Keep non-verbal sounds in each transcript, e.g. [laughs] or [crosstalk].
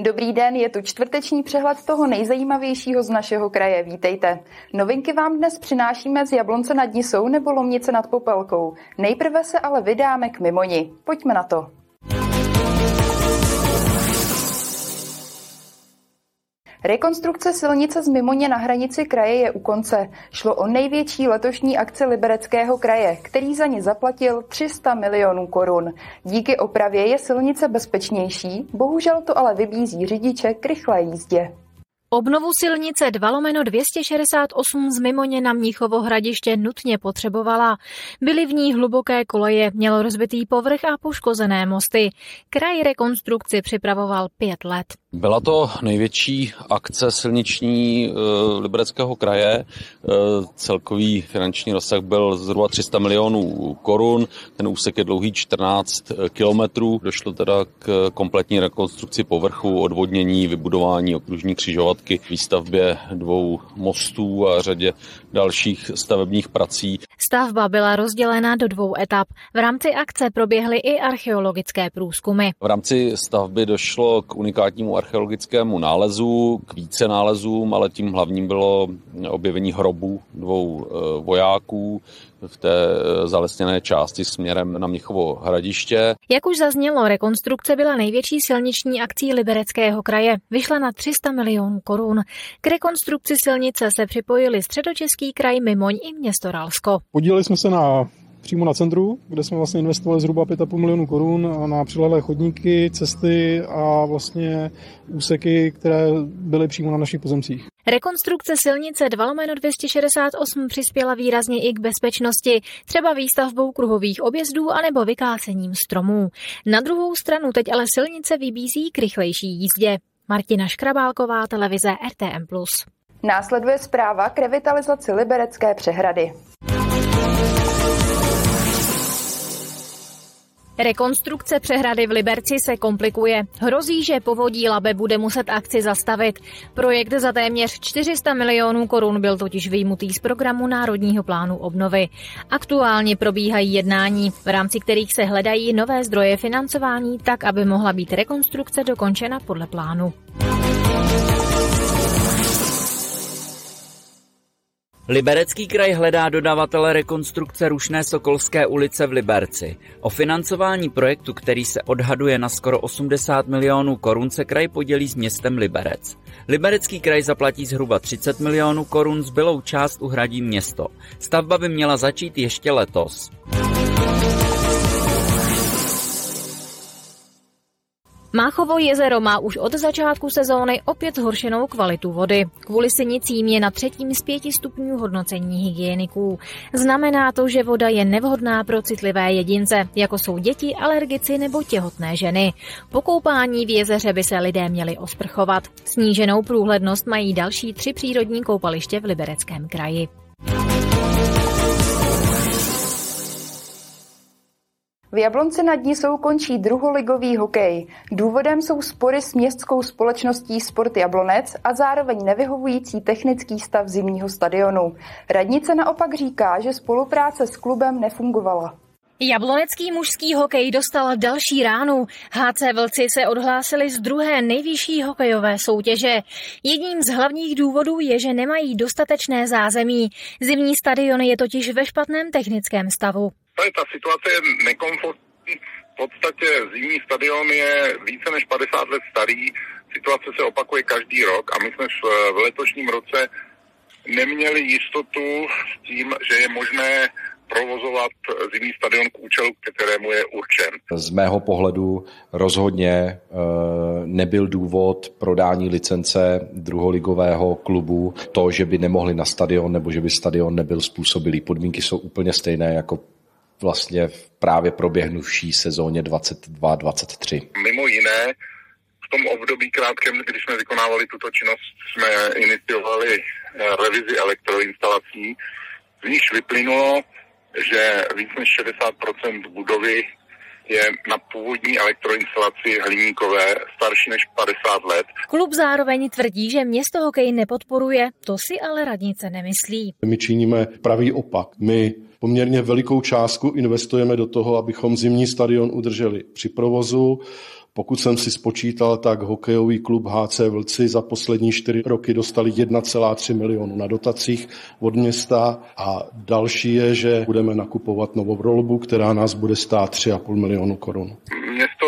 Dobrý den, je tu čtvrteční přehled toho nejzajímavějšího z našeho kraje. Vítejte. Novinky vám dnes přinášíme z Jablonce nad Nisou nebo Lomnice nad Popelkou. Nejprve se ale vydáme k Mimoni. Pojďme na to. Rekonstrukce silnice z Mimoně na hranici kraje je u konce. Šlo o největší letošní akci Libereckého kraje, který za ní zaplatil 300 milionů korun. Díky opravě je silnice bezpečnější, bohužel to ale vybízí řidiče k rychlé jízdě. Obnovu silnice 2 lomeno 268 z Mimoně na Mnichovo hradiště nutně potřebovala. Byly v ní hluboké koleje, mělo rozbitý povrch a poškozené mosty. Kraj rekonstrukci připravoval pět let. Byla to největší akce silniční e, Libereckého kraje. E, celkový finanční rozsah byl zhruba 300 milionů korun. Ten úsek je dlouhý 14 kilometrů. Došlo teda k kompletní rekonstrukci povrchu, odvodnění, vybudování okružní křižovatky, výstavbě dvou mostů a řadě dalších stavebních prací. Stavba byla rozdělena do dvou etap. V rámci akce proběhly i archeologické průzkumy. V rámci stavby došlo k unikátnímu archeologickému nálezu, k více nálezům, ale tím hlavním bylo objevení hrobů dvou e, vojáků v té e, zalesněné části směrem na Mnichovo hradiště. Jak už zaznělo, rekonstrukce byla největší silniční akcí Libereckého kraje. Vyšla na 300 milionů korun. K rekonstrukci silnice se připojili středočeský kraj Mimoň i město Ralsko. Podíleli jsme se na přímo na centru, kde jsme vlastně investovali zhruba 5,5 milionů korun na přilehlé chodníky, cesty a vlastně úseky, které byly přímo na našich pozemcích. Rekonstrukce silnice 2 268 přispěla výrazně i k bezpečnosti, třeba výstavbou kruhových objezdů anebo vykácením stromů. Na druhou stranu teď ale silnice vybízí k rychlejší jízdě. Martina Škrabálková, televize RTM+. Následuje zpráva k revitalizaci Liberecké přehrady. Rekonstrukce přehrady v Liberci se komplikuje. Hrozí, že povodí Labe bude muset akci zastavit. Projekt za téměř 400 milionů korun byl totiž vyjmutý z programu Národního plánu obnovy. Aktuálně probíhají jednání, v rámci kterých se hledají nové zdroje financování tak, aby mohla být rekonstrukce dokončena podle plánu. Liberecký kraj hledá dodavatele rekonstrukce rušné Sokolské ulice v Liberci. O financování projektu, který se odhaduje na skoro 80 milionů korun, se kraj podělí s městem Liberec. Liberecký kraj zaplatí zhruba 30 milionů korun, zbylou část uhradí město. Stavba by měla začít ještě letos. Máchovo jezero má už od začátku sezóny opět zhoršenou kvalitu vody. Kvůli sinicím je na třetím z pěti stupňů hodnocení hygieniků. Znamená to, že voda je nevhodná pro citlivé jedince, jako jsou děti, alergici nebo těhotné ženy. Po koupání v jezeře by se lidé měli osprchovat. Sníženou průhlednost mají další tři přírodní koupaliště v Libereckém kraji. V Jablonci nad Nisou končí druholigový hokej. Důvodem jsou spory s městskou společností Sport Jablonec a zároveň nevyhovující technický stav zimního stadionu. Radnice naopak říká, že spolupráce s klubem nefungovala. Jablonecký mužský hokej dostal další ránu. HC Vlci se odhlásili z druhé nejvyšší hokejové soutěže. Jedním z hlavních důvodů je, že nemají dostatečné zázemí. Zimní stadion je totiž ve špatném technickém stavu to ta situace je nekomfortní. V podstatě zimní stadion je více než 50 let starý, situace se opakuje každý rok a my jsme v, letošním roce neměli jistotu s tím, že je možné provozovat zimní stadion k účelu, kterému je určen. Z mého pohledu rozhodně e, nebyl důvod prodání licence druholigového klubu to, že by nemohli na stadion nebo že by stadion nebyl způsobilý. Podmínky jsou úplně stejné jako vlastně v právě proběhnuvší sezóně 22-23. Mimo jiné, v tom období krátkém, když jsme vykonávali tuto činnost, jsme iniciovali eh, revizi elektroinstalací, z níž vyplynulo, že víc než 60% budovy je na původní elektroinstalaci hliníkové starší než 50 let. Klub zároveň tvrdí, že město hokej nepodporuje, to si ale radnice nemyslí. My činíme pravý opak. My poměrně velikou částku investujeme do toho, abychom zimní stadion udrželi při provozu, Pokud jsem si spočítal, tak hokejový klub HC Vlci za poslední čtyři roky dostali 1,3 milionu na dotacích od města a další je, že budeme nakupovat novou rolbu, která nás bude stát 3,5 milionu korun.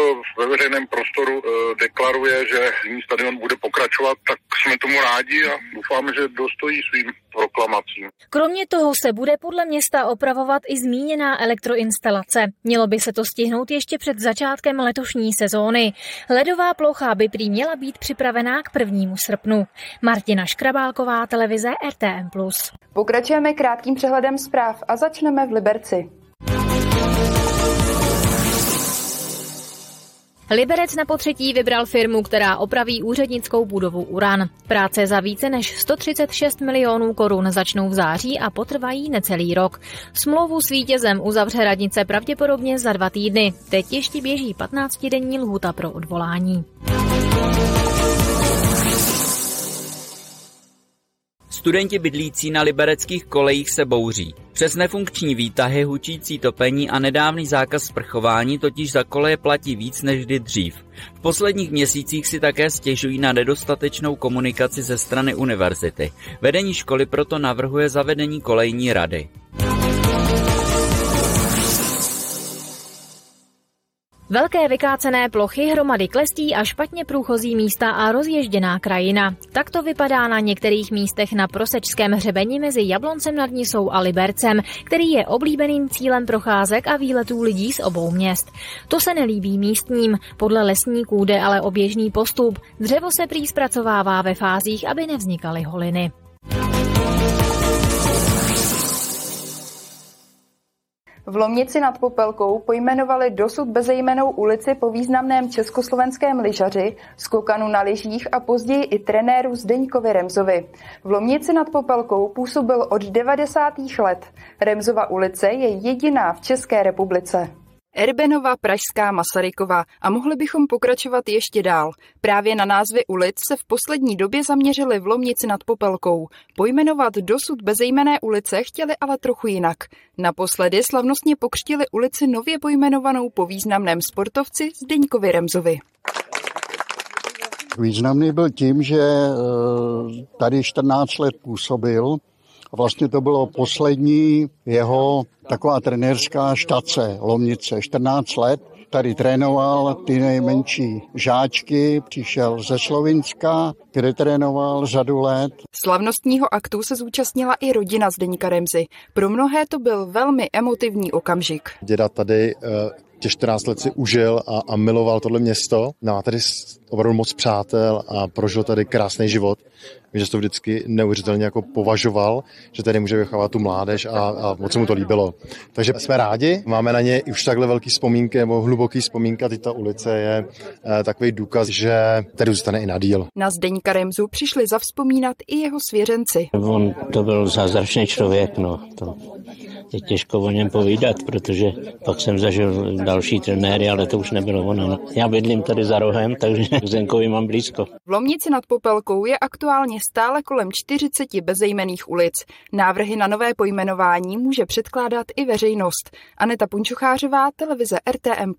Město ve veřejném prostoru e, deklaruje, že zimní stadion bude pokračovat, tak jsme tomu rádi a doufáme, že dostojí svým proklamacím. Kromě toho se bude podle města opravovat i zmíněná elektroinstalace. Mělo by se to stihnout ještě před začátkem letošní sezóny. Ledová plocha by prý měla být připravená k prvnímu srpnu. Martina Škrabálková, televize RTM+. Pokračujeme krátkým přehledem zpráv a začneme v Liberci. Liberec na potřetí vybral firmu, která opraví úřednickou budovu Uran. Práce za více než 136 milionů korun začnou v září a potrvají necelý rok. Smlouvu s vítězem uzavře radnice pravděpodobně za dva týdny. Teď ještě běží 15-denní lhuta pro odvolání. Studenti bydlící na libereckých kolejích se bouří. Přes nefunkční výtahy, hučící topení a nedávný zákaz sprchování totiž za koleje platí víc než kdy dřív. V posledních měsících si také stěžují na nedostatečnou komunikaci ze strany univerzity. Vedení školy proto navrhuje zavedení kolejní rady. Velké vykácené plochy, hromady klestí a špatně průchozí místa a rozježděná krajina. Tak to vypadá na některých místech na Prosečském hřebeni mezi Jabloncem nad Nisou a Libercem, který je oblíbeným cílem procházek a výletů lidí z obou měst. To se nelíbí místním. Podle lesníků jde ale o běžný postup. Dřevo se prý zpracovává ve fázích, aby nevznikaly holiny. V Lomnici nad Popelkou pojmenovali dosud bezejmenou ulici po významném československém lyžaři, skokanu na lyžích a později i trenéru Zdeňkovi Remzovi. V Lomnici nad Popelkou působil od 90. let. Remzova ulice je jediná v České republice. Erbenova, Pražská, Masarykova a mohli bychom pokračovat ještě dál. Právě na názvy ulic se v poslední době zaměřili v Lomnici nad Popelkou. Pojmenovat dosud bezejmené ulice chtěli ale trochu jinak. Naposledy slavnostně pokřtili ulici nově pojmenovanou po významném sportovci Zdeňkovi Remzovi. Významný byl tím, že eh, tady 14 let působil Vlastně to bylo poslední jeho taková trenérská štace Lomnice, 14 let. Tady trénoval ty nejmenší žáčky, přišel ze Slovinska, kde trénoval řadu let. Slavnostního aktu se zúčastnila i rodina Zdeníka Remzy. Pro mnohé to byl velmi emotivní okamžik. Děda tady eh, těch 14 let si užil a, a miloval tohle město. No a tady opravdu moc přátel a prožil tady krásný život. Vím, že to vždycky neuvěřitelně jako považoval, že tady může vychovávat tu mládež a, a moc se mu to líbilo. Takže jsme rádi, máme na ně už takhle velký vzpomínky nebo hluboký vzpomínka, teď ta ulice je e, takový důkaz, že tady zůstane i na díl. Na Zdeňka Remzu přišli zavzpomínat i jeho svěřenci. On to byl zázračný člověk, no. To je těžko o něm povídat, protože pak jsem zažil další trenéry, ale to už nebylo ono. No. Já bydlím tady za rohem, takže [laughs] k Zenkovi mám blízko. V Lomnici nad Popelkou je aktuálně stále kolem 40 bezejmených ulic. Návrhy na nové pojmenování může předkládat i veřejnost. Aneta Punčuchářová, televize RTM+.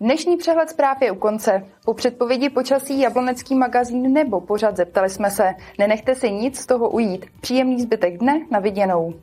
Dnešní přehled zpráv je u konce. Po předpovědi počasí Jablonecký magazín nebo pořad zeptali jsme se. Nenechte si nic z toho ujít. Příjemný zbytek dne na viděnou.